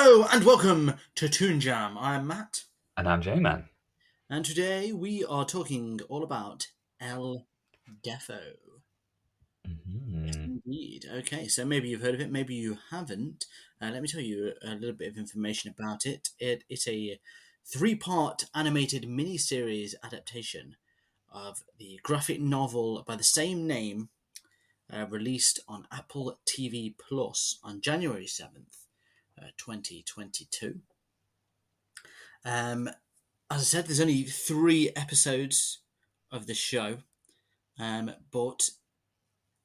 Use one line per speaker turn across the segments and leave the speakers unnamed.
Hello and welcome to Toon Jam. I'm Matt,
And I'm J-Man.
and today we are talking all about El Deafo.
Mhm.
Indeed. Okay, so maybe you've heard of it, maybe you haven't. Uh, let me tell you a little bit of information about it. it it's a three-part animated mini-series adaptation of the graphic novel by the same name, uh, released on Apple TV Plus on January seventh, uh, twenty twenty-two. Um, as I said, there's only three episodes of the show, um, but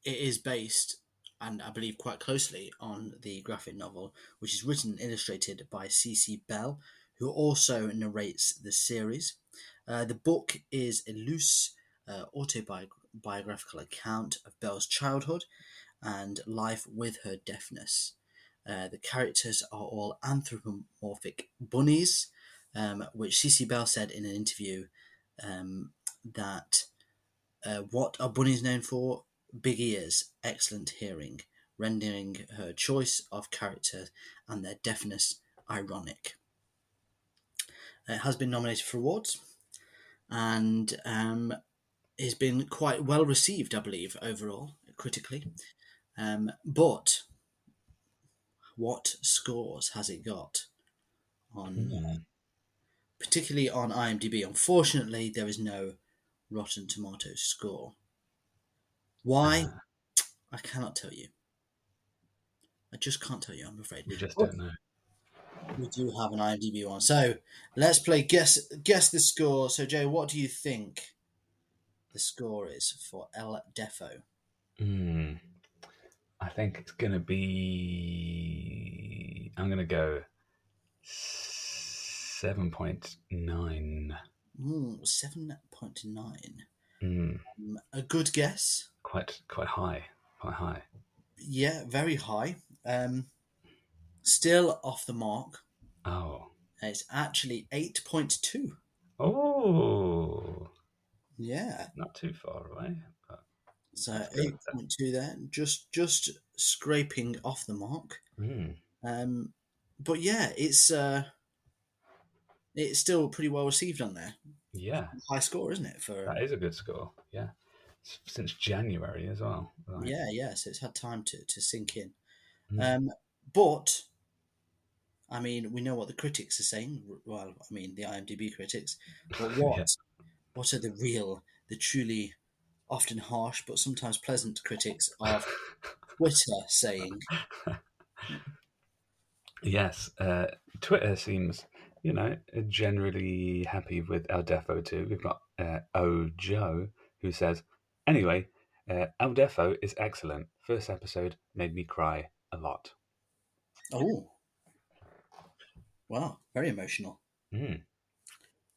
it is based, and I believe quite closely, on the graphic novel, which is written and illustrated by Cece Bell, who also narrates the series. Uh, the book is a loose uh, autobiographical account of Bell's childhood and life with her deafness. Uh, the characters are all anthropomorphic bunnies, um, which Cece Bell said in an interview um, that uh, what are bunnies known for? Big ears, excellent hearing, rendering her choice of character and their deafness ironic. It has been nominated for awards and um, has been quite well received, I believe, overall, critically. Um, but what scores has it got on,
Hmm.
particularly on IMDb? Unfortunately, there is no Rotten Tomatoes score. Why?
Ah.
I cannot tell you. I just can't tell you. I'm afraid.
We just
But
don't know.
We do have an IMDb one, so let's play guess guess the score. So, Jay, what do you think the score is for El Deafo?
Hmm. I think it's going to be. I'm going to go 7.9.
Mm, Seven point nine.
Mm.
Um, a good guess.
Quite, quite high. Quite high.
Yeah, very high. Um, still off the mark.
Oh.
It's actually eight point two.
Oh.
Yeah.
Not too far away.
So eight point two there, just just scraping off the mark.
Mm.
Um, but yeah, it's uh, it's still pretty well received on there.
Yeah.
High score, isn't it? For
That is a good score. Yeah. Since January as well. Right.
yeah, yeah. So it's had time to to sink in.
Mm.
Um, but I mean, we know what the critics are saying. Well, I mean, the IMDb critics. But what
Yeah.
what are the real, the truly, often harsh but sometimes pleasant critics of Twitter saying?
Yes, uh, Twitter seems, you know, generally happy with El Deafo too. We've got uh, O Joe who says, anyway, uh, El Deafo is excellent. First episode made me cry a lot.
Oh, wow, very emotional.
Mm.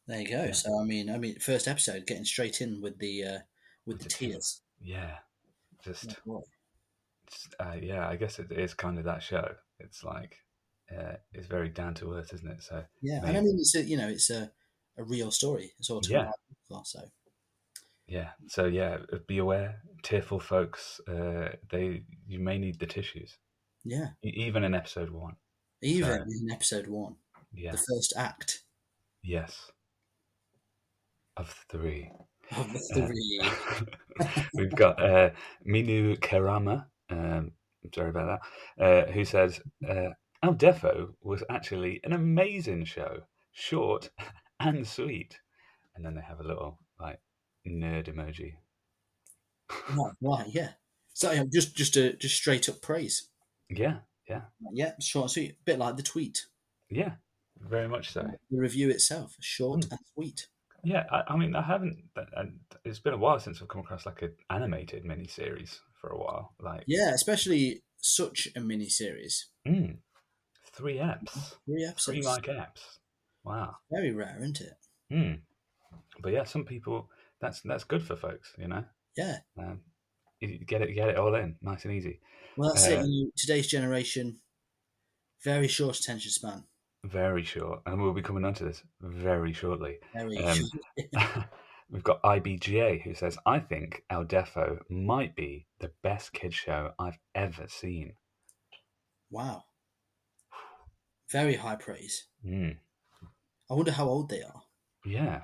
There you go.
Yeah.
So I mean, I mean, first episode getting straight in with the uh, with the tears.
Yeah, just
Yeah,
uh, yeah. I guess it is kind of that show. It's like uh, it's very down to earth, isn't it? So
Yeah, and I mean, it's a you know, it's a, a real story. It's all
Yeah.
people, so
yeah, so yeah, be aware, tearful folks. Uh, they you may need the tissues.
Yeah,
even in episode one.
even
So-
in episode one,
Yeah.
the first act
Yes. Of three.
Of the
Uh. We've got uh, Minu Kerama, um, sorry about that, uh, who says, uh, El Deafo was actually an amazing show, short and sweet. And then they have a little, like, nerd emoji.
right, right, yeah. So yeah, just just a just straight up praise.
Yeah, yeah,
Yeah, short and sweet, a bit like the tweet,
yeah, very much so.
the review itself, short
Mm.
and sweet.
Yeah, I, I mean, I haven't, and it's been a while since I've come across like an animated miniseries for a while. Like,
Yeah, especially such a mini series.
mm, three apps,
Three
apps.
three
like apps. Wow.
Very rare, isn't it?
Hmm. But yeah, some people that's that's good for folks, you know.
Yeah.
Um, you get it, get it all in, nice and easy.
Well, that's it.
Uh,
know, today's generation, very short attention span.
Very short, and we'll be coming on to this very shortly.
Very
Um. We've got IBGA who says, "I think El Deafo might be the best kid show I've ever seen."
wow. Very high praise.
Mm.
I wonder how old they are.
Yeah,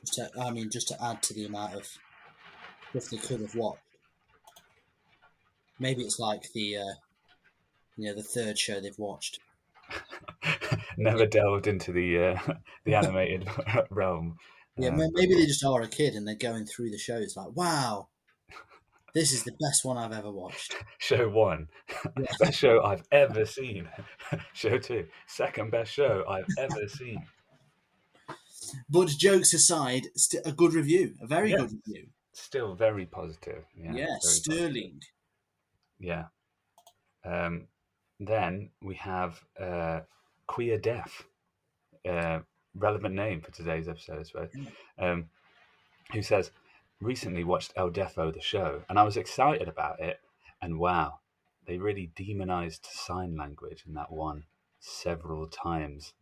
Just to, I mean, just to add to the amount of stuff they could have watched. Maybe it's like the, uh, you know, the third show they've watched.
never delved into the uh, the animated realm.
Yeah,
Um,
maybe they just are a kid and they're going through the shows like, wow, this is the best one I've ever watched.
Show one, best show I've ever seen. show two, second best show I've ever seen.
But jokes aside, st- a good review, a very
Yeah.
good review.
Still very positive. Yeah,
Yeah,
very positive.
sterling.
Yeah. Um, then we have uh, Queer Deaf, uh, relevant name for today's episode, I suppose, um, who says, Recently watched El Deafo, the show, and I was excited about it. And wow, they really demonized sign language in that one several times.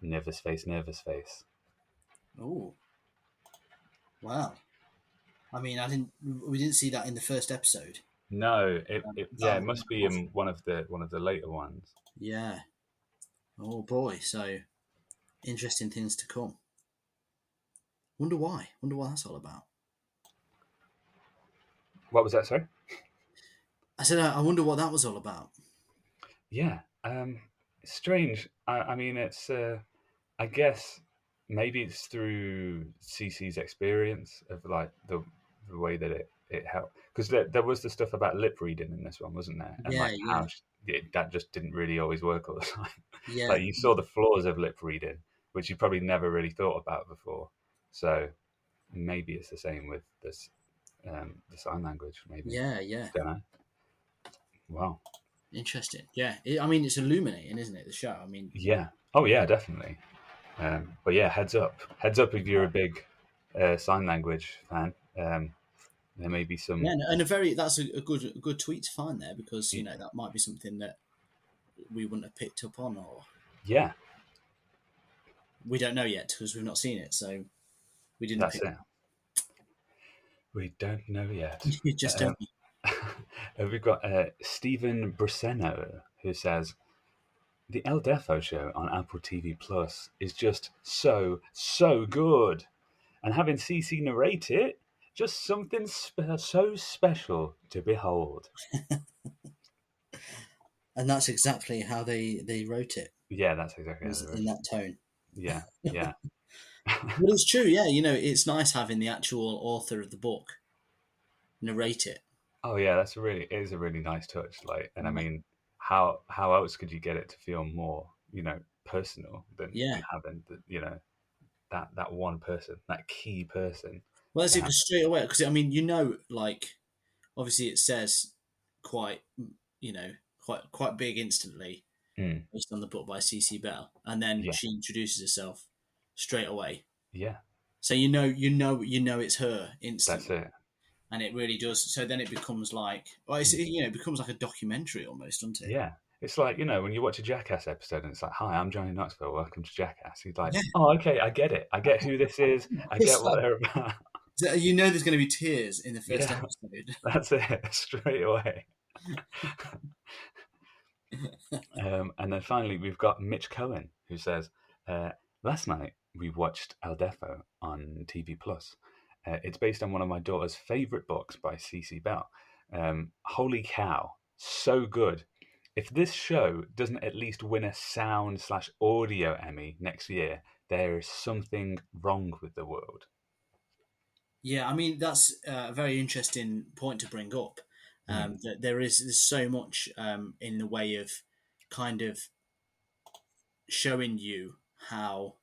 Nervous face, nervous face.
Oh, wow. I mean, I didn't. We didn't see that in the first episode.
No, it, it yeah, it must be in one of the one of the later ones.
Yeah. Oh boy. So interesting things to come. Wonder why. Wonder what that's all about.
What was that? Sorry.
I said, I I wonder what that was all about.
Yeah, um, strange. I, I mean, it's. Uh, I guess maybe it's through Cece's experience of like the the way that it it helped because there, there was the stuff about lip reading in this one, wasn't there? And
Yeah,
like
yeah.
it, that just didn't really always work all the time.
Yeah.
like you saw the flaws of lip reading, which you probably never really thought about before. So maybe it's the same with this um, the sign language. Maybe.
yeah. Yeah.
Don't know. Wow.
Interesting. Yeah. It, I mean, it's illuminating, isn't it? The show. I mean,
Yeah. Oh yeah, definitely. Um, but yeah, heads up. Heads up if you're a big uh, sign language fan. Um, there may be some.
yeah, and a very that's a, good a good tweet to find there because you know that might be something that we wouldn't have picked up on or
Yeah,
we don't know yet because we've not seen it. So we didn't.
that's
pick
it. We don't know yet.
You just
Um,
don't.
Uh, We've got uh, Stephen Bruseno who says the El Deafo show on Apple TV Plus is just so so good, and having Cece narrate it, just something spe- so special to behold.
And that's exactly how they they wrote it
Yeah, that's exactly. they
in that tone.
Yeah, yeah.
But it's true, yeah. You know, it's nice having the actual author of the book narrate it.
Oh yeah, that's a really it is a really nice touch. Like, and I
Mm.
mean, how how else could you get it to feel more, you know, personal than
Yeah.
having the, you know that that one person, that key person.
Well, that's it straight away because I mean, you know, like obviously it says quite, you know, quite quite big instantly
Mm.
based on the book by Cece Bell, and then
Yeah.
she introduces herself straight away.
Yeah,
So you know, you know, you know, it's her instantly.
that's it.
and it really does. So then it becomes like, well, it's, you know, it becomes like a documentary almost, doesn't it?
Yeah. It's like, you know, when you watch a Jackass episode and it's like, hi, I'm Johnny Knoxville, welcome to Jackass. He's like,
Yeah.
oh, okay, I get it. I get who this is. I get what they're about.
You know, there's going to be tears in the first
Yeah.
episode.
That's it, straight away. Um, and then finally, we've got Mitch Cohen, who says, uh, "Last night we watched El Deafo on TV Plus. Uh, it's based on one of my daughter's favorite books by Cece Bell. Um, holy cow, so good! If this show doesn't at least win a sound slash audio Emmy next year, there is something wrong with the world."
Yeah, I mean that's a very interesting point to bring up. Um, That there is so much um, in the way of kind of showing you how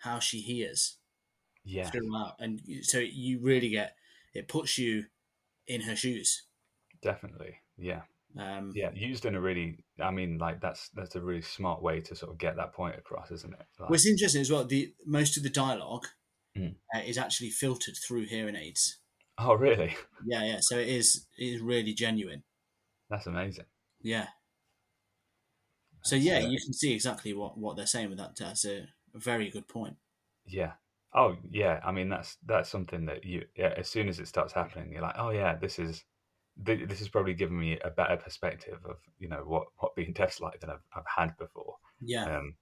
how she hears
Yeah,
throughout, and so you really get it puts you in her shoes.
definitely. Yeah.
Um,
yeah used in a really i mean like that's that's a really smart way to sort of get that point across isn't it like,
it's interesting as well. The most of the dialogue
Mm.
uh, is actually filtered through hearing aids.
oh really
Yeah, yeah. So it is it is really genuine.
that's amazing
Yeah. So
That's,
yeah,
uh,
you can see exactly what what they're saying with that. That's a, a very good point.
yeah oh yeah i mean that's that's something that you yeah, as soon as it starts happening you're like oh yeah this is thi- this is probably giving me a better perspective of you know what what being deaf's like than i've, I've had before
Yeah,
um,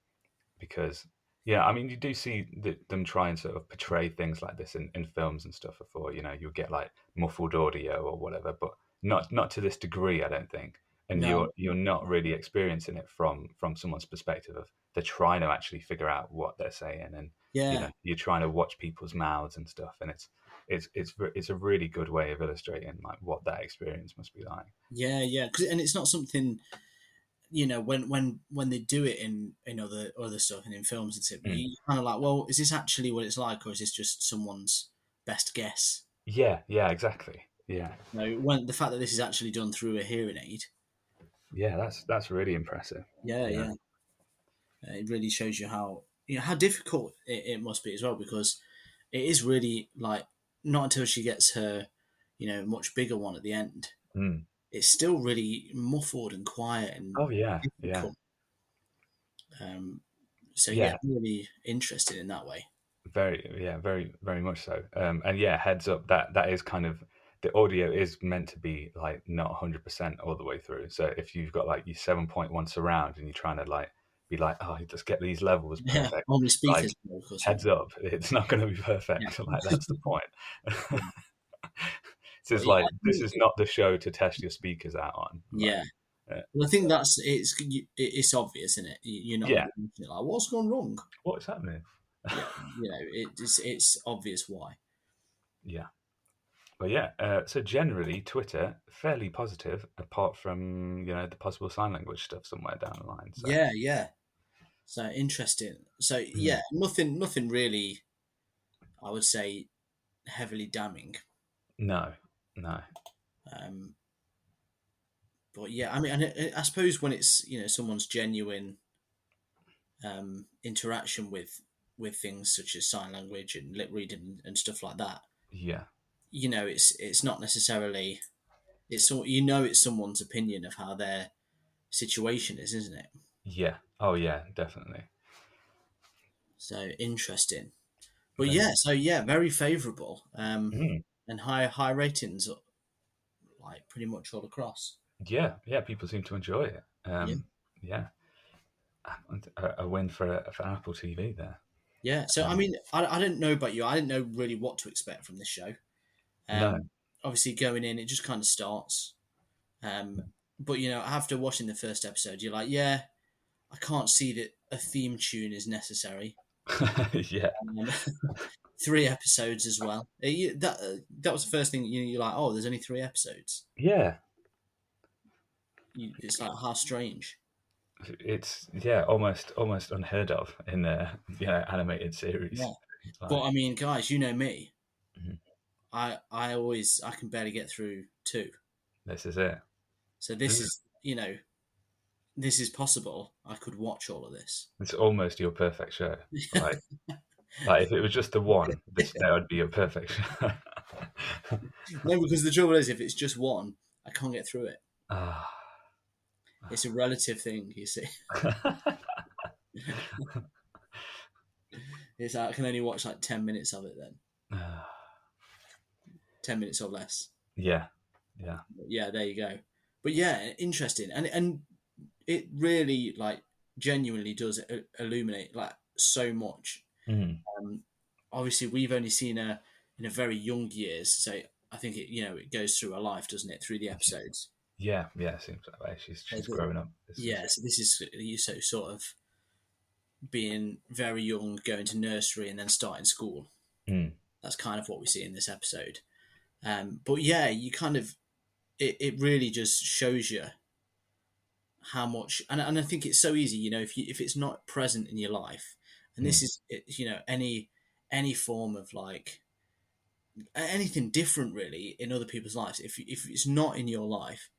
because yeah, I mean, you do see the, them try and sort of portray things like this in, in films and stuff before. You know, you'll get like muffled audio or whatever, but not not to this degree, I don't think. And
No.
you're you're not really experiencing it from from someone's perspective of they're trying to actually figure out what they're saying, and
yeah,
you know, you're trying to watch people's mouths and stuff, and it's it's it's it's a really good way of illustrating like what that experience must be like.
yeah, yeah. and it's not something you know when when when they do it in in other other stuff and in films and stuff.
Mm.
You kind of like, well, is this actually what it's like, or is this just someone's best guess?
Yeah, yeah, exactly. Yeah,
You know, when the fact that this is actually done through a hearing aid,
yeah, that's that's really impressive.
yeah,
Yeah.
yeah, Uh, it really shows you how you know how difficult it, it must be as well because it is really like not until she gets her you know much bigger one at the end
Mm.
It's still really muffled and quiet and
Oh yeah, yeah.
um so
Yeah.
yeah. really interested in that way
Very, yeah, very, very much so. Um, and yeah, heads up that that is kind of the audio is meant to be like not 100% all the way through. So if you've got like your 7.1 surround and you're trying to like be like, oh, let's get these levels
yeah
perfect.
only speakers course.
Heads up, it's not going to be perfect.
Yeah.
Like that's the point. this is like this is not the show to test your speakers out on. Like,
yeah
Yeah.
well, I think that's it's it's obvious, isn't it? You- You're not
Yeah.
like what's gone wrong.
what's happening?
You know, it's it's obvious why.
Yeah. But yeah, uh, so generally Twitter fairly positive, apart from you know the possible sign language stuff somewhere down the line. So.
Yeah, yeah. So interesting. So
Hmm.
yeah, nothing, nothing really. I would say heavily damning.
No, no.
Um, but yeah, I mean, and I, I suppose when it's you know someone's genuine um, interaction with with things such as sign language and lip reading and stuff like that,
Yeah,
you know, it's it's not necessarily it's so you know it's someone's opinion of how their situation is, isn't it?
yeah. Oh yeah, definitely.
So interesting. But
Very.
yeah, so yeah, very favourable. Um,
Mm.
And high high ratings, like pretty much all across.
Yeah, yeah. People seem to enjoy it. Um, yeah. And A, a win for for Apple TV there.
Yeah. So I
Um,
mean, I, I didn't know about you. I didn't know really what to expect from this show. Um,
No.
Obviously, going in, it just kind of starts. Um, but you know, after watching the first episode, you're like, yeah, I can't see that a theme tune is necessary.
yeah,
Um, three episodes as well. Uh, you- That uh, that was the first thing you you're like, oh, there's only three episodes.
yeah.
You, it's like how strange.
It's yeah, almost almost unheard of in a you know animated series.
Yeah.
Like,
But I mean, guys, you know me.
Mhm.
I I always I can barely get through two.
this is it.
So this
Mhm.
is you know, this is possible. I could watch all of this.
It's almost your perfect show. Like, like if it was just the one, this that would be perfect
no, because the trouble is, if it's just one, I can't get through it.
Ah.
It's a relative thing, you see. It's like I can only watch like ten minutes of it then, ten minutes or less.
yeah, yeah,
yeah, there you go. But yeah, interesting. And and it really like genuinely does illuminate like so much.
Mm.
Um, obviously, we've only seen her in a very young years, so I think it you know it goes through her life, doesn't it, through the episodes.
Yeah, yeah, seems that way. She's she's growing up. This is-
Yeah, so this is you so sort of being very young, going to nursery, and then starting school.
Mm.
That's kind of what we see in this episode. Um, but yeah, you kind of it, it really just shows you how much, and and I think it's so easy, you know, if you if it's not present in your life, and this hmm. is eh, you know any any form of like anything different really in other people's lives, if if it's not in your life,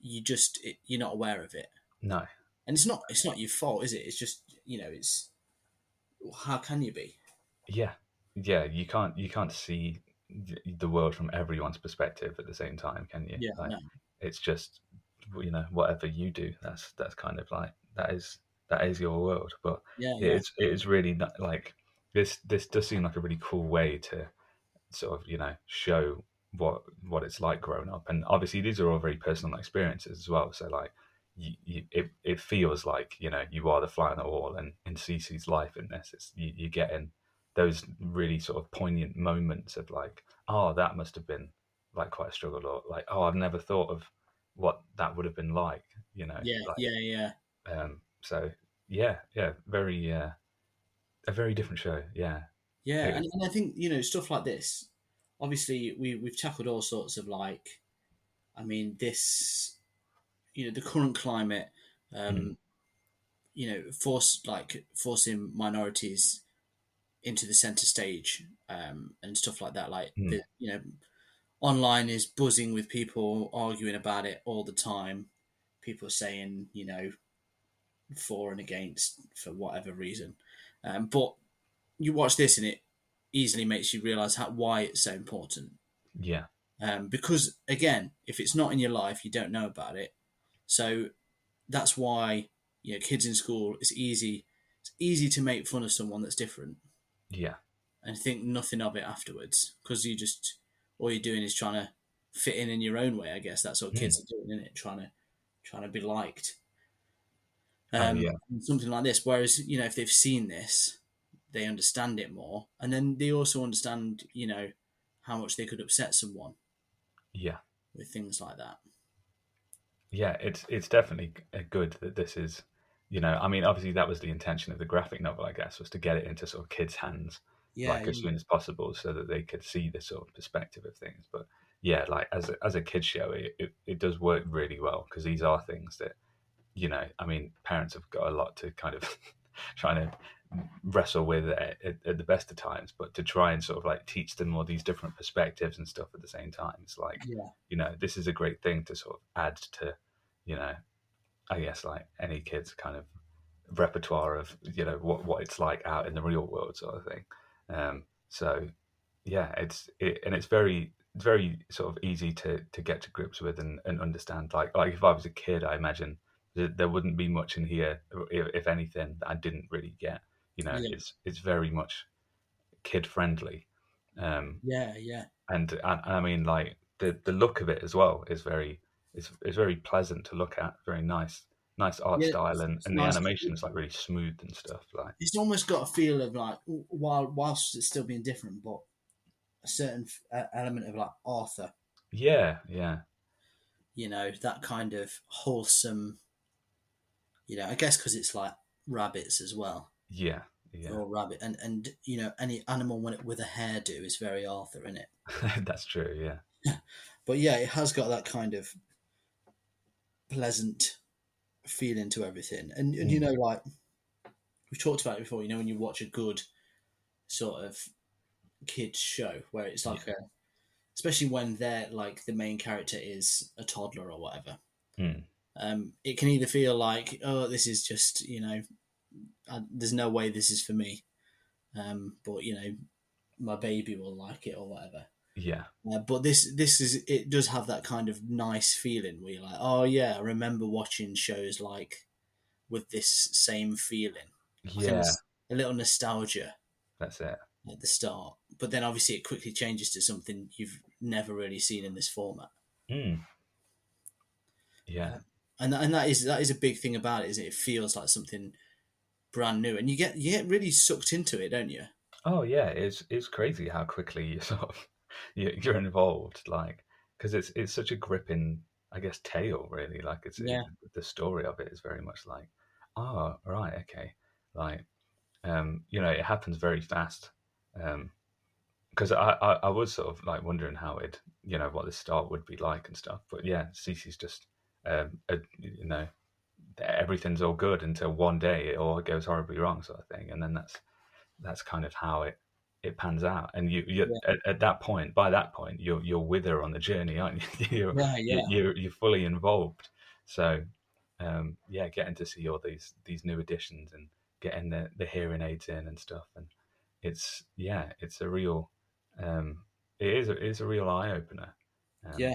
you just it, you're not aware of it
No,
and it's not it's not your fault, is it? It's just you know, it's how can you be?
yeah, yeah. You can't you can't see the world from everyone's perspective at the same time, can you?
Yeah,
Like,
no.
It's just you know whatever you do, that's that's kind of like that is that is your world. But
Yeah, yeah,
it's it is really not, like this this does seem like a really cool way to sort of you know show what what it's like growing up and obviously these are all very personal experiences as well so like you, you it, it feels like you know you are the fly on the wall and in Cece's life in this it's you, you're getting those really sort of poignant moments of like oh that must have been like quite a struggle or like oh I've never thought of what that would have been like you know
yeah,
like,
yeah, yeah.
um so yeah yeah very uh a very different show yeah
Yeah, and, and I think you know stuff like this. Obviously, we we've tackled all sorts of like, I mean, this, you know, the current climate, um,
Mm.
you know, force like forcing minorities into the center stage, um, and stuff like that. Like,
Mm.
the, you know, online is buzzing with people arguing about it all the time. People saying, you know, for and against for whatever reason. Um, but you watch this and it easily makes you realize how why it's so important.
yeah
Um, because again, if it's not in your life, you don't know about it. So that's why you know kids in school. It's easy. It's easy to make fun of someone that's different
yeah
and think nothing of it afterwards because you just all you're doing is trying to fit in in your own way. I guess that's what kids are doing, isn't it? Trying to trying to be liked.
Oh,
Um,
yeah.
Something like this. Whereas you know, if they've seen this, they understand it more, and then they also understand, you know, how much they could upset someone
yeah
with things like that.
yeah it's it's definitely g- good that this is you know i mean obviously that was the intention of the graphic novel i guess was to get it into sort of kids hands
Yeah,
like as
yeah.
soon as possible so that they could see the sort of perspective of things but yeah like as a, as a kid show it, it, it does work really well because these are things that you know i mean parents have got a lot to kind of trying to wrestle with at, at, at the best of times but to try and sort of like teach them all these different perspectives and stuff at the same time it's like
yeah,
you know, this is a great thing to sort of add to, you know, I guess like any kid's kind of repertoire of, you know, what, what it's like out in the real world sort of thing. Um, so yeah, it's, it, and it's very, it's very sort of easy to, to get to grips with and, and understand. Like, like if I was a kid, I imagine there wouldn't be much in here, if, if anything, that I didn't really get, you know,
Yeah.
it's, it's very much kid friendly. Um,
yeah, yeah,
and, and I mean like the the look of it as well is very is is very pleasant to look at, very nice, nice art
Yeah,
style, and, and the
nice to
animation is like really smooth and stuff. Like
It's almost got a feel of like while whilst it's still being different, but a certain uh, element of like Arthur.
yeah, yeah,
you know that kind of wholesome you know i guess because it's like rabbits as well.
Yeah, yeah.
or rabbit. And and you know any animal when it, with a hairdo is very arthur in it?
That's true. Yeah,
but yeah it has got that kind of pleasant feeling to everything. And, and you know like we've talked about it before you know when you watch a good sort of kids show where it's like a especially when they're like the main character is a toddler or whatever.
Hmm.
Um, it can either feel like oh this is just you know I, there's no way this is for me um, but you know my baby will like it or whatever
yeah,
uh, but this this is it does have that kind of nice feeling where you're like oh yeah i remember watching shows like with this same feeling Like
yeah.
a little nostalgia
That's it.
at the start but then obviously it quickly changes to something you've never really seen in this format
Mm. Yeah,
and that, and that is that is a big thing about it. Is it, it feels like something brand new, and you get you get really sucked into it, don't you?
Oh yeah, it's it's crazy how quickly you sort of you're involved, like because it's it's such a gripping, I guess, tale really. Like it's
yeah.
the story of it is very much like, oh right, okay, like um, you know, it happens very fast. Um, because I, I, I was sort of like wondering how it you know what the start would be like and stuff but yeah Cece's just um a, you know everything's all good until one day it all goes horribly wrong sort of thing and then that's that's kind of how it it pans out and you you yeah. at, at, that point by that point you're you're with her on the journey aren't you you're,
yeah, yeah.
you're you're fully involved so um yeah getting to see all these these new additions and getting the the hearing aids in and stuff and it's yeah it's a real um, it is a, it is a real eye opener.
Um, yeah.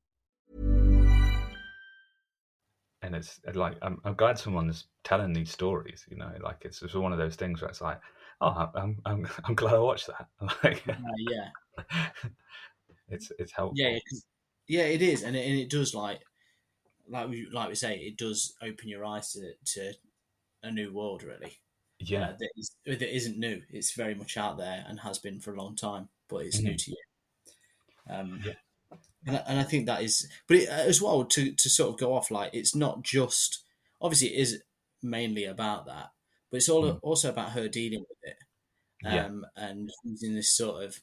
And it's like, I'm, I'm glad someone's telling these stories, you know, like it's just one of those things where it's like, oh, I'm, I'm, I'm glad I watched that. like,
uh, yeah.
it's, it's helpful.
Yeah, yeah, it is. And it, and it does like, like we like we say, it does open your eyes to to a new world, really.
Yeah,
uh, that, is, that isn't new. It's very much out there and has been for a long time, but it's mm-hmm. new to you. Um, yeah. And, and I think that is, but it, as well to to sort of go off like it's not just obviously it is mainly about that, but it's all mm. also about her dealing with it, um, yeah. and using this sort of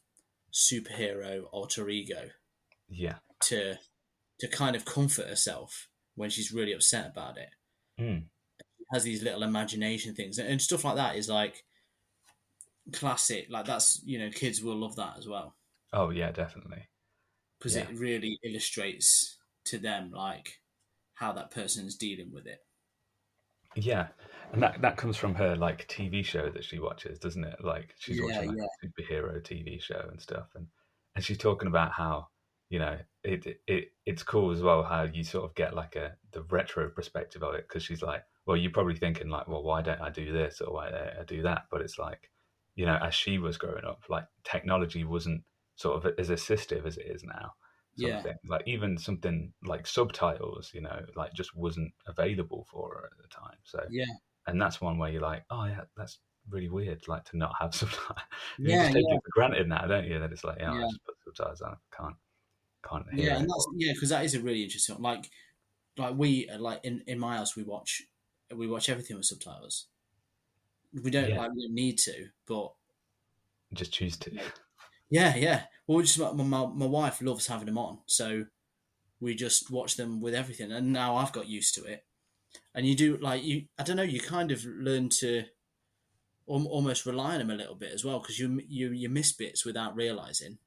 superhero alter ego,
yeah,
to to kind of comfort herself when she's really upset about it.
Mm.
has these little imagination things and stuff like that is like classic. Like that's you know kids will love that as well.
Oh yeah, definitely.
Because yeah. it really illustrates to them like how that person's dealing with it.
Yeah, and that that comes from her like TV show that she watches, doesn't it? Like she's
yeah,
watching like,
yeah.
a superhero TV show and stuff, and and she's talking about how you know it, it it's cool as well how you sort of get like a the retro perspective of it because she's like well you're probably thinking like well why don't i do this or why don't i do that but it's like you know as she was growing up like technology wasn't sort of as assistive as it is now
yeah
like even something like subtitles you know like just wasn't available for her at the time so
yeah
and that's one where you're like oh yeah that's really weird like to not have subtitles you
yeah,
just take
yeah.
it for granted now don't you that it's like oh,
Yeah.
I just put subtitles on I can't can't hear
yeah and that's yeah because that is a really interesting one. like like we like in in my house we watch we watch everything with subtitles we don't
Yeah.
like we don't need to but
just choose to
yeah yeah well we just my, my, my wife loves having them on so we just watch them with everything and now i've got used to it and you do like you i don't know you kind of learn to al- almost rely on them a little bit as well because you you you miss bits without realizing.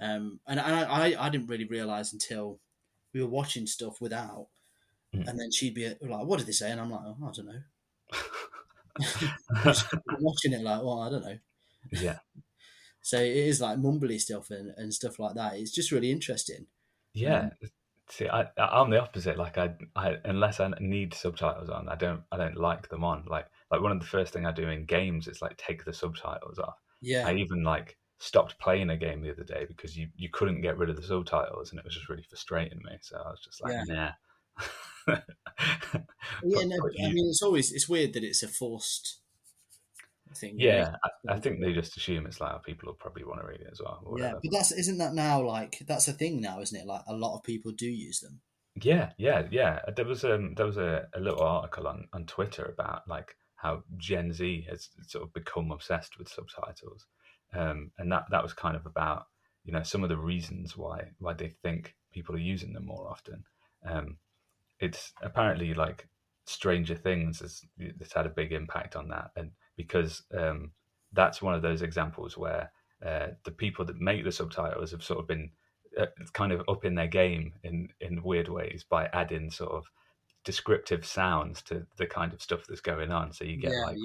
Um, and I, I I didn't really realize until we were watching stuff without,
Mm.
and then she'd be like, "What did they say?" And I'm like, oh, "I don't know." Watching it like, well, I don't know.
yeah,
So it is like mumbly stuff and, and stuff like that. It's just really interesting.
yeah. Mm. See, I, I'm the opposite. Like, I, I, unless I need subtitles on, I don't, I don't like them on. Like, like one of the first thing I do in games is like take the subtitles off.
Yeah,
I even like stopped playing a game the other day because you, you couldn't get rid of the subtitles and it was just really frustrating me. So I was just like,
Yeah.
nah.
yeah. No, I mean, it's always it's weird that it's a forced thing.
yeah, I, I think they just assume it's like oh, people will probably want to read it as well. Or
Yeah,
whatever.
but that's isn't that now like that's a thing now, isn't it? Like a lot of people do use them.
Yeah, yeah, yeah. There was um there was a, a little article on, on Twitter about like how Gen Z has sort of become obsessed with subtitles. Um and that, that was kind of about, you know, some of the reasons why why they think people are using them more often. Um it's apparently like Stranger Things has it's had a big impact on that and because um that's one of those examples where uh, the people that make the subtitles have sort of been uh, kind of up in their game in in weird ways by adding sort of descriptive sounds to the kind of stuff that's going on. So you get
yeah,
like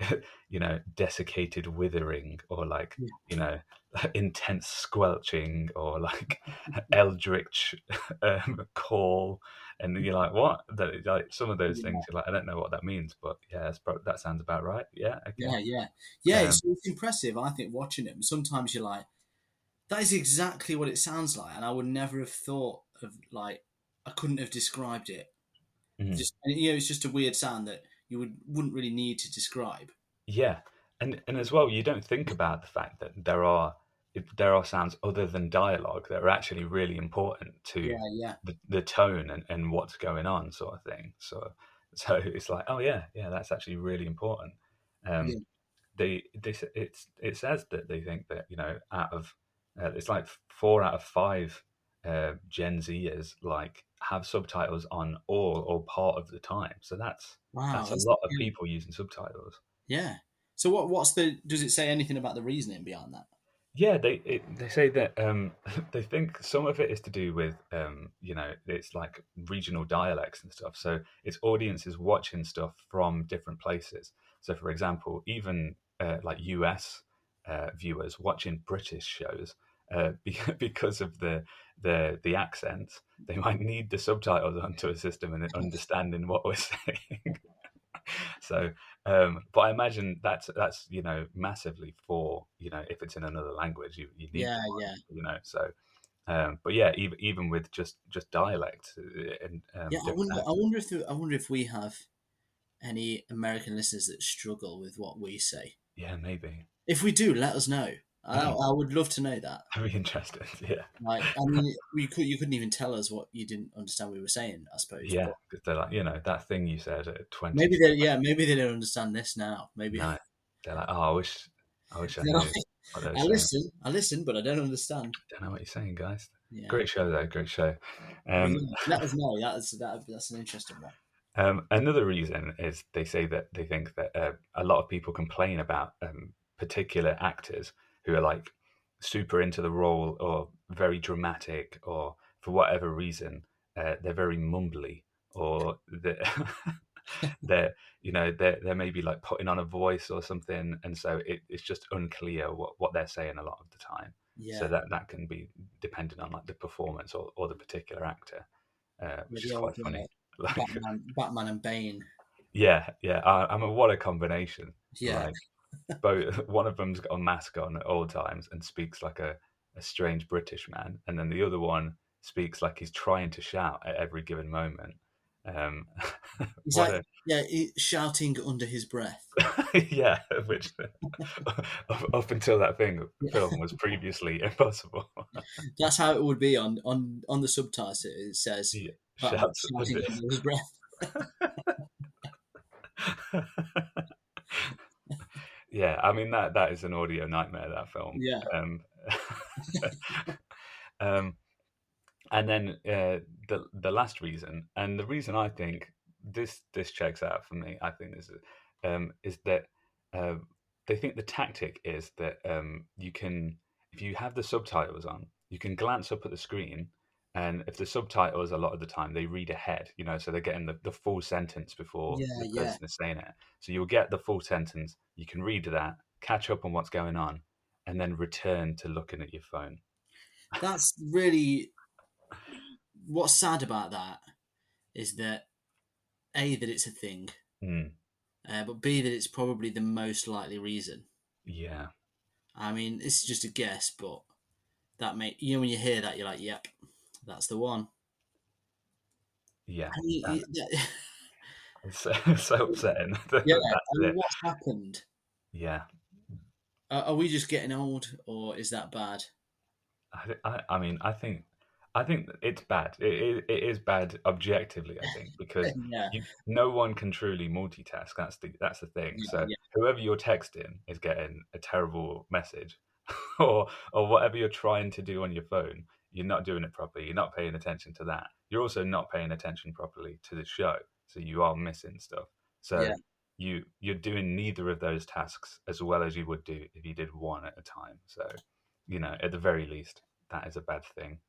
yeah,
you know desiccated withering or like
Yeah.
you know intense squelching or like eldritch um, call and you're like what that like some of those
Yeah.
things you're like i don't know what that means but yeah that sounds about right yeah okay.
yeah, yeah, yeah.
Um,
it's, it's impressive. I think watching them. Sometimes you're like, that is exactly what it sounds like, and I would never have thought of like I couldn't have described it.
Mhm.
Just you know, it's just a weird sound that you would wouldn't really need to describe.
Yeah, and and as well, you don't think about the fact that there are there are sounds other than dialogue that are actually really important to
Yeah, yeah,
the, the tone and, and what's going on, sort of thing. So so it's like, oh yeah, yeah, that's actually really important. Um,
Yeah.
They they s- it's it says that they think that you know out of uh, it's like four out of five uh, Gen Zers like have subtitles on all or part of the time. So that's
wow,
that's
that's-
a lot of people using subtitles.
Yeah. So what what's the does it say anything about the reasoning behind that?
Yeah, they it, they say that um, they think some of it is to do with um, you know it's like regional dialects and stuff. So it's audiences watching stuff from different places. So for example, even uh, like US uh, viewers watching British shows uh, be- because of the the the accents, they might need the subtitles onto a system and understanding what we're saying. so um, but I imagine that's that's you know massively for you know if it's in another language you, you need
Yeah, yeah.
you know so um, but yeah even even with just just dialect uh, and um,
Yeah, I wonder. I wonder if I wonder if we have any American listeners that struggle with what we say.
yeah maybe
If we do, let us know. I. I would love to know that.
that'd be interesting yeah
Like, I mean, we could you couldn't even tell us what you didn't understand we were saying. I suppose.
yeah
but
'cause they're like you know that thing you said at 20
Maybe they yeah maybe they don't understand this now. Maybe
no, they're like oh I wish I wish I knew
like,
what they were
I
saying.
listen, I listen, but I don't understand.
don't know what you're saying guys
Yeah.
great show though great show um,
let us know. That's that, that's an interesting one.
Um, another reason is they say that they think that uh, a lot of people complain about um, particular actors who are like super into the role or very dramatic or for whatever reason uh, they're very mumbly or they're, they're you know they're, they're maybe like putting on a voice or something and so it, it's just unclear what, what they're saying a lot of the time
Yeah.
so that that can be dependent on like the performance or, or the particular actor uh, which is quite funny like,
Batman, Batman and Bane.
yeah, yeah. I, I mean, what a combination!
Yeah.
Like, both one of them's got a mask on at all times and speaks like a, a strange British man, and then the other one speaks like he's trying to shout at every given moment. Um,
like, yeah, shouting under his breath.
yeah, which up, up until that thing film was previously impossible.
That's how it would be on on on the subtitles. It says
Yeah, shouts
shouting under his breath.
Yeah, I mean that that is an audio nightmare. That film.
Yeah.
Um, um, and then uh, the the last reason, and the reason I think this this checks out for me, I think this is um, is that uh, they think the tactic is that um, you can, if you have the subtitles on, you can glance up at the screen, and if the subtitles, a lot of the time, they read ahead, you know, so they're getting the, the full sentence before
Yeah,
the
yeah.
person is saying it. So you'll get the full sentence, you can read that, catch up on what's going on, and then return to looking at your phone.
That's really what's sad about that is that a that it's a thing,
Mm,
uh, but b that it's probably the most likely reason.
yeah,
I mean, this is just a guess, but that may you know when you hear that you're like, yep, that's the one.
yeah.
And you-
that-
that-
It's so, upsetting.
yeah, what's happened?
Yeah.
Are, are we just getting old, or is that bad?
I, I, I mean, I think, I think it's bad. It, it, it is bad objectively. I think because
Yeah,
you, no one can truly multitask. That's the that's the thing.
Yeah,
so
yeah.
whoever you're texting is getting a terrible message, or or whatever you're trying to do on your phone, you're not doing it properly. You're not paying attention to that. You're also not paying attention properly to the show. So you are missing stuff. So
Yeah.
you you're doing neither of those tasks as well as you would do if you did one at a time. So you know, at the very least, that is a bad thing.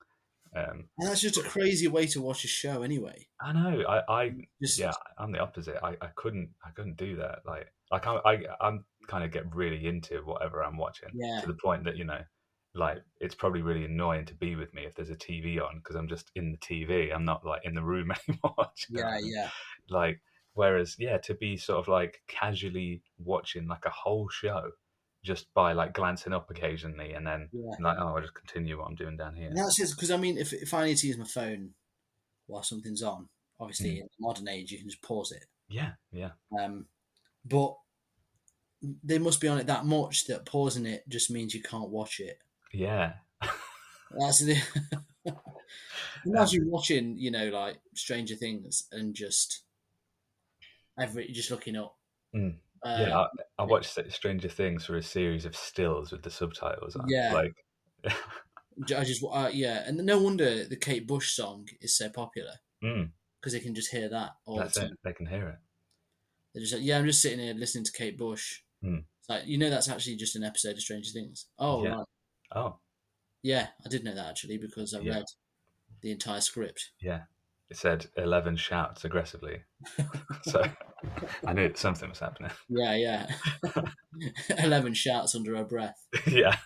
Um,
and that's just a crazy way to watch a show, anyway.
I know. I, I
Just
yeah, I'm the opposite. I, I couldn't I couldn't do that. Like I can't I I'm kind of get really into whatever I'm watching
Yeah.
to the point that you know, like it's probably really annoying to be with me if there's a TV on because I'm just in the TV. I'm not like in the room anymore.
Yeah, yeah,
Like whereas yeah, to be sort of like casually watching like a whole show just by like glancing up occasionally and then
yeah.
like oh I'll just continue what I'm doing down here.
And that's it, because I mean, if if I need to use my phone while something's on, obviously
Mm.
in the modern age you can just pause it.
Yeah, yeah.
Um, but they must be on it that much that pausing it just means you can't watch it.
Yeah.
That's the. Imagine watching, you know, like Stranger Things and just every just looking up.
Mm.
Uh,
yeah, I, I watched Stranger Things for a series of stills with the subtitles on.
Yeah.
like
I just uh, yeah, and no wonder the Kate Bush song is so popular
mm,
because they can just hear that all
that's
the
it. They can hear it.
They're just like, yeah, I'm just sitting here listening to Kate Bush.
Hmm.
It's like, you know, that's actually just an episode of Stranger Things. Oh,
Yeah.
right.
Oh,
Yeah, I did know that actually because I
Yeah.
read the entire script.
yeah. It said eleven shouts aggressively, so I knew something was happening.
Yeah, yeah. Eleven shouts under her breath.
yeah.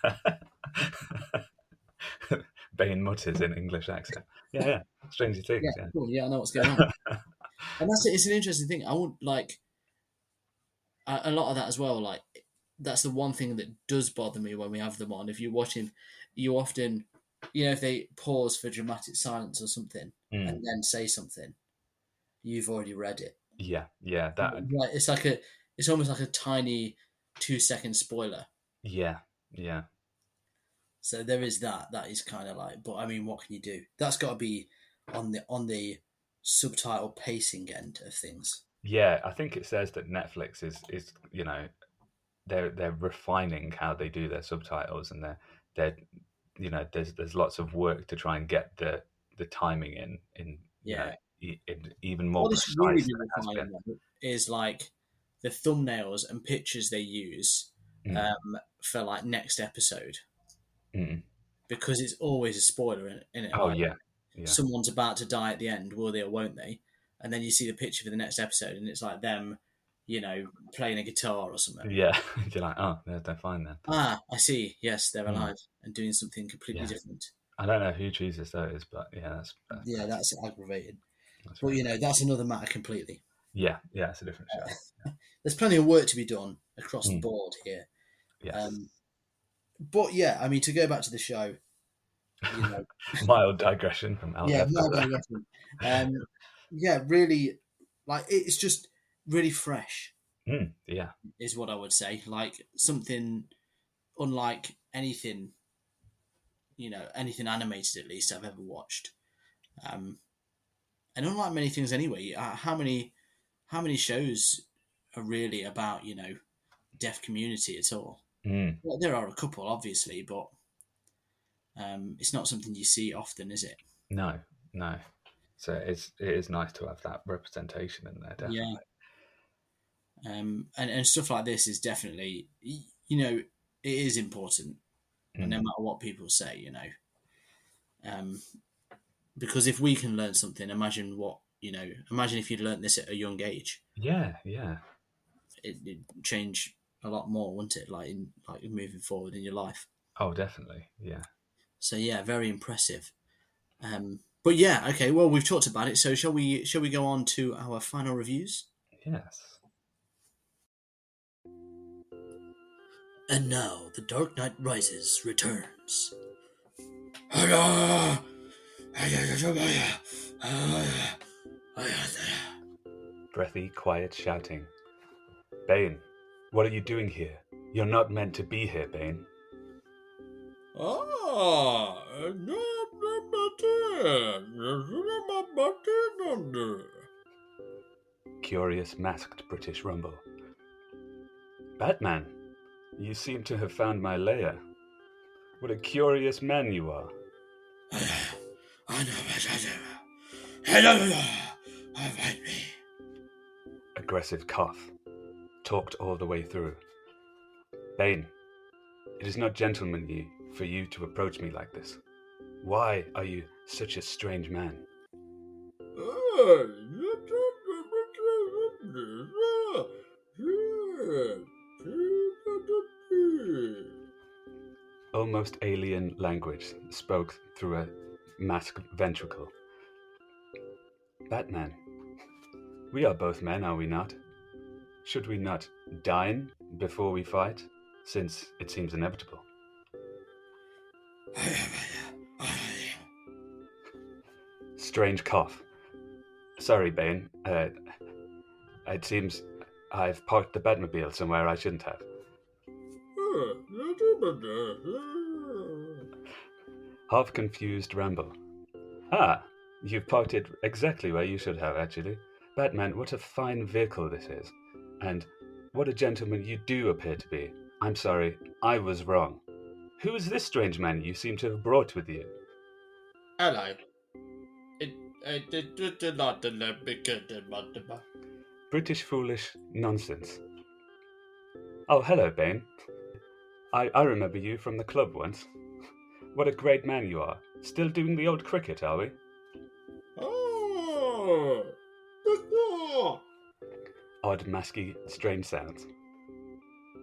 Bane mutters in English accent. Yeah, yeah. Stranger Things.
Yeah,
Yeah.
cool. Yeah, I know what's going on. and that's it. It's an interesting thing. I would like a, a lot of that as well. Like that's the one thing that does bother me when we have them on. If you're watching, you often, you know, if they pause for dramatic silence or something
Mm.
and then say something, you've already read it.
Yeah, yeah. That.
Like it's like a, it's almost like a tiny two second spoiler.
Yeah, yeah.
So there is that. That is kind of like, but I mean, what can you do? That's got to be on the on the subtitle pacing end of things.
Yeah, I think it says that Netflix is is you know they're they're refining how they do their subtitles and they're they're you know there's there's lots of work to try and get the the timing in in you
Yeah.
know, in even more
What this really refining is like the thumbnails and pictures they use
Mm.
um, for like next episode
Mm.
because it's always a spoiler in, in it.
Oh
like,
yeah, yeah,
someone's about to die at the end, will they or won't they? And then you see the picture for the next episode, and it's like them, you know, playing a guitar or something.
yeah. If you're like, oh, they're, they're fine then.
Ah, I see. Yes, they're
Mm.
alive and doing something completely
Yeah.
different.
I don't know who chooses those, but yeah, that's, that's
Yeah, that's aggravating.
that's
But
right.
you know, that's another matter completely.
yeah, yeah, it's a different show.
There's plenty of work to be done across the
Mm.
board here.
Yes,
Um, but yeah, I mean, to go back to the show, you know,
mild digression from El.
yeah,
Deafo
no,
there.
no, no. um, yeah, really, like it's just really fresh,
Mm, yeah,
is what I would say. Like something unlike anything, you know, anything animated at least I've ever watched. Um, and unlike many things anyway, uh, how many, how many shows are really about you know, deaf community at all?
mm,
Well, there are a couple, obviously, but um, it's not something you see often, is it?
no, no. So it's it is nice to have that representation in there. Definitely.
Um, and and stuff like this is definitely you know it is important,
Mm.
no matter what people say. You know, um, because if we can learn something, imagine what you know. Imagine if you'd learned this at a young age.
Yeah, yeah.
It, it'd change a lot more, wouldn't it? Like in like moving forward in your life.
Oh, definitely. Yeah.
So yeah, very impressive. Um, but yeah, okay. Well, we've talked about it. So shall we? Shall we go on to our final reviews?
Yes.
And now, The Dark Knight Rises returns.
Breathy, quiet shouting. Bane, what are you doing here? You're not meant to be here, Bane.
Ah,
Curious masked British rumble. Batman, you seem to have found my lair. What a curious man you are. Aggressive cough. Talked all the way through. Bane, it is not gentlemanly for you to approach me like this. Why are you such a strange man? Almost alien language spoke through a masked ventricle. Batman, we are both men, are we not? Should we not dine before we fight, since it seems inevitable? Strange cough. Sorry, Bane. Uh, it seems I've parked the Batmobile somewhere I shouldn't have. Half confused ramble. Ah, you've parked it exactly where you should have, actually. Batman, what a fine vehicle this is. And what a gentleman you do appear to be. I'm sorry, I was wrong. Who is this strange man you seem to have brought with you?
Hello.
British foolish nonsense. Oh, hello, Bane. I, I remember you from the club once. What a great man you are. Still doing the old cricket, are we?
Oh.
Odd, masky, strange sounds.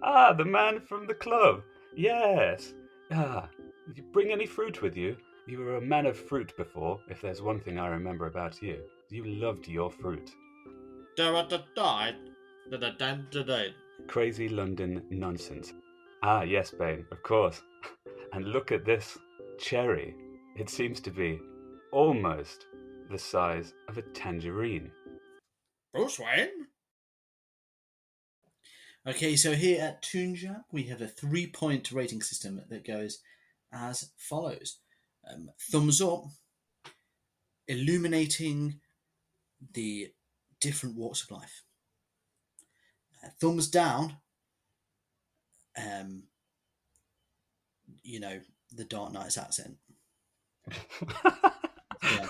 Ah, the man from the club. Yes. Ah, did you bring any fruit with you? You were a man of fruit before, if there's one thing I remember about you. You loved your fruit. Da die da da da Crazy London nonsense. Ah, yes, Bane, of course. And look at this cherry. It seems to be almost the size of a tangerine.
Bruce Wayne? Okay, so here at Toonjam, we have a three point rating system that goes as follows um, Thumbs up, illuminating the different walks of life. Uh, thumbs down, um, you know, the Dark Knight's accent. Yeah.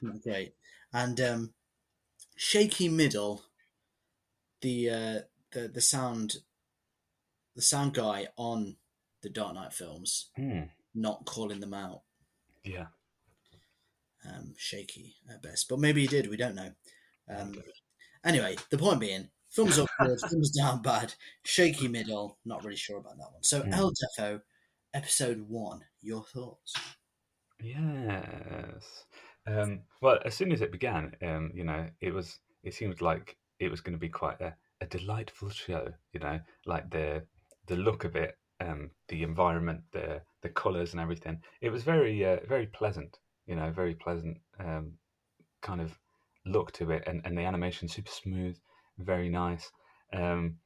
Not great. And um, shaky middle, the uh, the the sound the sound guy on the Dark Knight films,
Hmm,
not calling them out.
yeah.
Um, shaky at best, but maybe he did. We don't know. Um, anyway, the point being, thumbs up good, thumbs down bad, shaky middle. Not really sure about that one. So
Hmm.
El Deafo, episode one. Your thoughts?
Yes. Um, well, as soon as it began, um, you know, it was it seemed like it was going to be quite a, a delightful show. You know, like the the look of it, um, the environment, the the colours and everything. It was very uh, very pleasant. You know, very pleasant um, kind of look to it, and, and the animation super smooth, very nice. Um,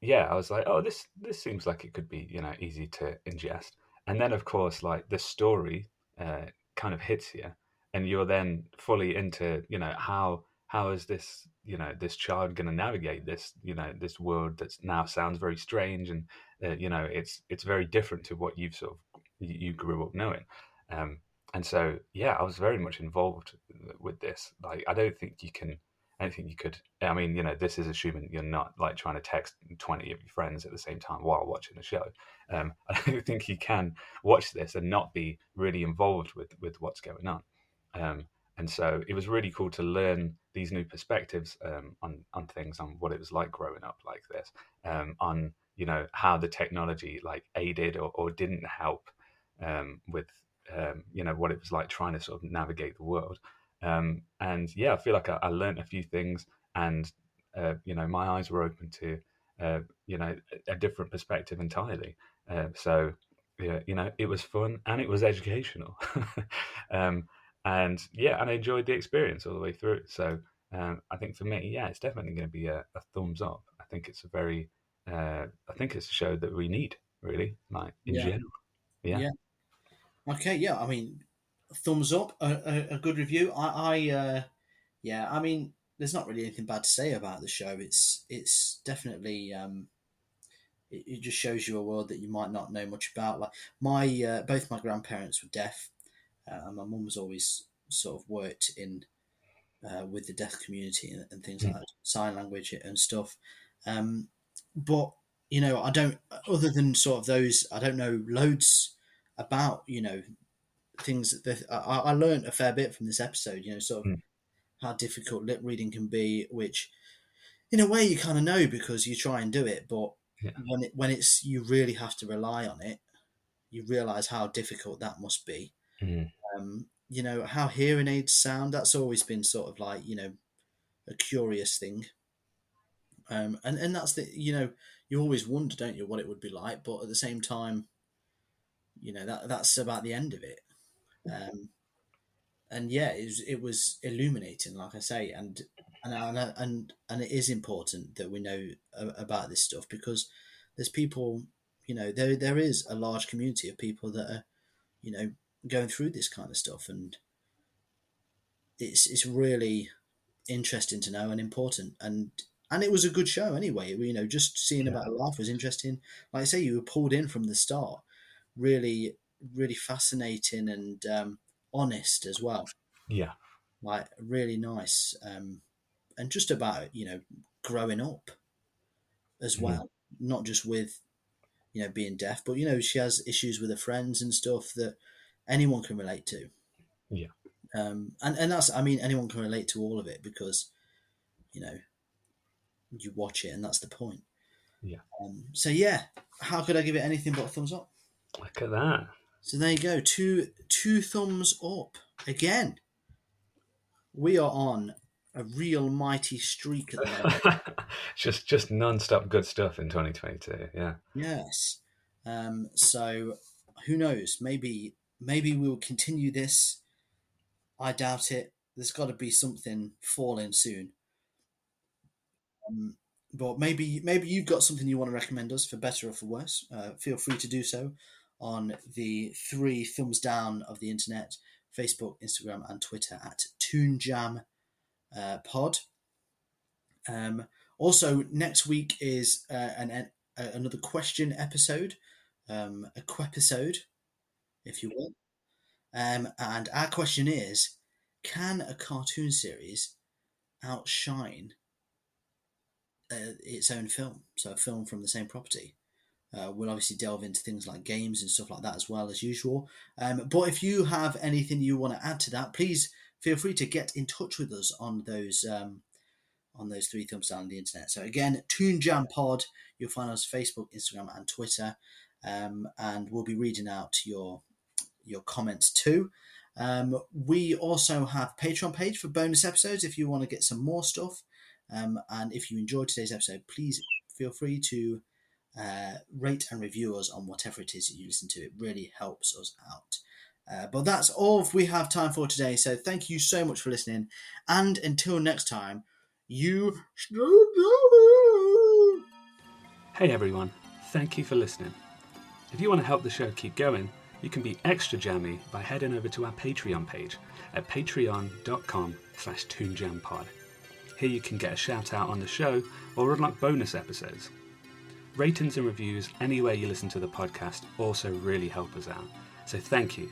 yeah, I was like, oh, this this seems like it could be you know easy to ingest. And then of course, like the story uh, kind of hits you, and you're then fully into you know how how is this you know this child going to navigate this you know this world that now sounds very strange and uh, you know it's it's very different to what you've sort of you you grew up knowing. Um, and so yeah, I was very much involved with this. Like I don't think you can I don't think you could. I mean, you know, this is assuming you're not like trying to text 20 of your friends at the same time while watching the show. Um, I don't think you can watch this and not be really involved with, with what's going on. Um, and so it was really cool to learn these new perspectives um, on, on things, on what it was like growing up like this, um, on, you know, how the technology like aided or, or didn't help um, with, um, you know, what it was like trying to sort of navigate the world. Um, and yeah, I feel like I, I learned a few things, and uh, you know, my eyes were open to uh, you know a, a, different perspective entirely. Uh, so yeah, you know, it was fun and it was educational. um, and yeah, and I enjoyed the experience all the way through. So um, I think for me, yeah, it's definitely going to be a, a, thumbs up. I think it's a very, uh, I think it's a show that we need really, like in yeah. general. Yeah.
yeah. Okay. Yeah. I mean, thumbs up, a, a, a good review. I, I uh, yeah, I mean, there's not really anything bad to say about the show. It's it's definitely um, it, it just shows you a world that you might not know much about. Like my uh, both my grandparents were deaf, uh, and my mum was always sort of worked in uh, with the deaf community and, and things mm. like that, sign language and stuff. Um, but you know, I don't. Other than sort of those, I don't know loads about you know things that I, I learned a fair bit from this episode. You know, sort of mm. how difficult lip reading can be, which in a way you kind of know because you try and do it, but yeah. when it when it's you really have to rely on it, you realize how difficult that must be. Mm. Um, you know how hearing aids sound. That's always been sort of like you know a curious thing. Um, and and that's the you know you always wonder, don't you, what it would be like, but at the same time, you know that that's about the end of it. Um, and yeah, it was, it was illuminating, like I say, and and and and, and it is important that we know about this stuff because there's people, you know, there there is a large community of people that are, you know, going through this kind of stuff, and it's it's really interesting to know and important, and and it was a good show anyway. You know, just seeing yeah. about life was interesting. Like I say, you were pulled in from the start. Really really fascinating and um, honest as well.
Yeah,
like really nice, um, and just about you know growing up as mm-hmm. well, mm. not just with you know being deaf, but you know she has issues with her friends and stuff that anyone can relate to.
Yeah,
um, and and that's I mean anyone can relate to all of it because you know you watch it and that's the point.
Yeah.
Um, so yeah, how could I give it anything but a thumbs up?
Look at that.
So there you go, two two thumbs up again. We are on a real mighty streak at the
moment. just just non-stop good stuff in 2022. Yeah.
Yes. Um, so who knows? Maybe maybe we'll continue this. I doubt it. There's got to be something falling soon. Um, but maybe maybe you've got something you want to recommend us for better or for worse. Uh, feel free to do so on the three thumbs down of the internet Facebook, Instagram, and Twitter at Toonjam uh, Pod. Um, also, next week is uh, an, an, another question episode, um, a episode, if you will. Um, and our question is Can a cartoon series outshine uh, its own film? So, a film from the same property. Uh, we'll obviously delve into things like games and stuff like that as well as usual. Um, but if you have anything you want to add to that, please feel free to get in touch with us on those um, on those three thumbs down on the internet. So again, Toon Jam Pod. You'll find us Facebook, Instagram, and Twitter, um, and we'll be reading out your your comments too. Um, we also have Patreon page for bonus episodes if you want to get some more stuff. Um, and if you enjoyed today's episode, please feel free to uh, rate and review us on whatever it is that you listen to. It really helps us out. Uh, but that's all we have time for today. So thank you so much for listening. And until next time, you.
Hey everyone, thank you for listening. If you want to help the show keep going, you can be extra jammy by heading over to our Patreon page at patreon.com slash toonjampod. Here you can get a shout out on the show or unlock bonus episodes. Ratings and reviews anywhere you listen to the podcast also really help us out. So thank you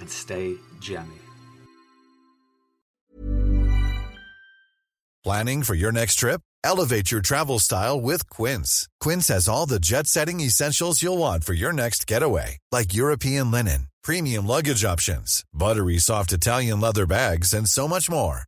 and stay jammy.
Planning for your next trip? Elevate your travel style with Quince. Quince has all the jet setting essentials you'll want for your next getaway, like European linen, premium luggage options, buttery soft Italian leather bags, and so much more.